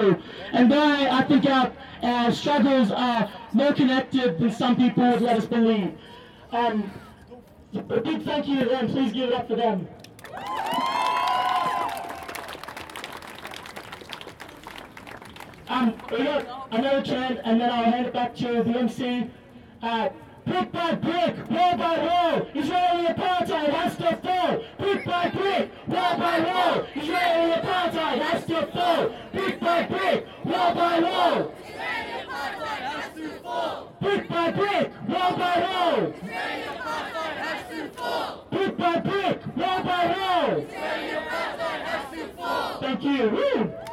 And they, I think, our, our struggles are more connected than some people would let us believe. Um, a big thank you to them. Please give it up for them. Um, we got another trend, and then I'll hand it back to the MC. Uh, brick by brick, wall by wall, Israeli apartheid has to fall. Brick by brick, wall by wall, Israeli apartheid has to fall. Brick by brick, wall by wall. Brick by brick, wall by wall. Brick by brick, wall by wall. Thank you. Woo.